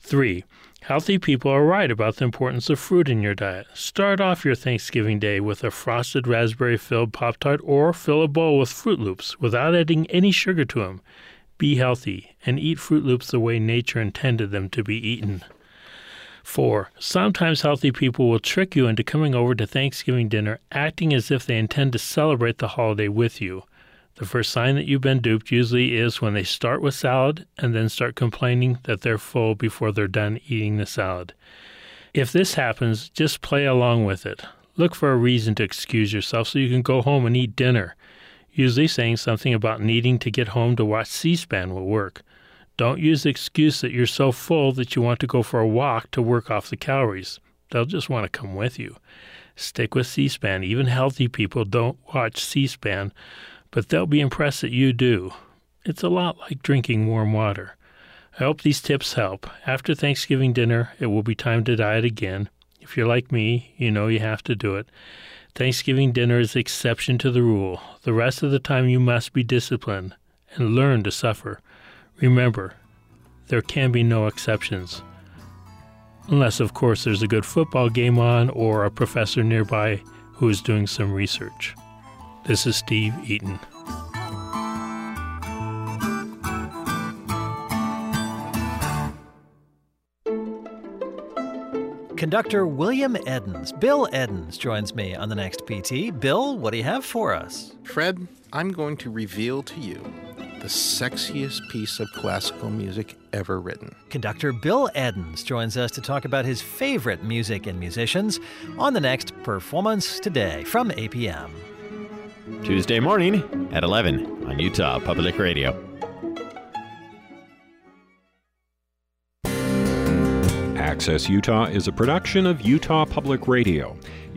3. Healthy people are right about the importance of fruit in your diet. Start off your Thanksgiving day with a frosted raspberry filled Pop Tart or fill a bowl with Froot Loops without adding any sugar to them. Be healthy and eat Froot Loops the way nature intended them to be eaten. 4. Sometimes healthy people will trick you into coming over to Thanksgiving dinner acting as if they intend to celebrate the holiday with you. The first sign that you've been duped usually is when they start with salad and then start complaining that they're full before they're done eating the salad. If this happens, just play along with it. Look for a reason to excuse yourself so you can go home and eat dinner. Usually saying something about needing to get home to watch C SPAN will work. Don't use the excuse that you're so full that you want to go for a walk to work off the calories. They'll just want to come with you. Stick with C SPAN. Even healthy people don't watch C SPAN, but they'll be impressed that you do. It's a lot like drinking warm water. I hope these tips help. After Thanksgiving dinner, it will be time to diet again. If you're like me, you know you have to do it. Thanksgiving dinner is the exception to the rule. The rest of the time, you must be disciplined and learn to suffer. Remember, there can be no exceptions. Unless, of course, there's a good football game on or a professor nearby who is doing some research. This is Steve Eaton. Conductor William Eddins, Bill Eddins, joins me on the next PT. Bill, what do you have for us? Fred, I'm going to reveal to you the sexiest piece of classical music ever written. Conductor Bill Eddins joins us to talk about his favorite music and musicians on the next Performance Today from APM. Tuesday morning at 11 on Utah Public Radio. Access Utah is a production of Utah Public Radio.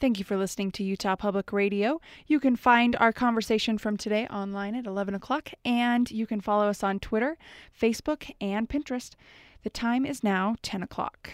Thank you for listening to Utah Public Radio. You can find our conversation from today online at 11 o'clock, and you can follow us on Twitter, Facebook, and Pinterest. The time is now 10 o'clock.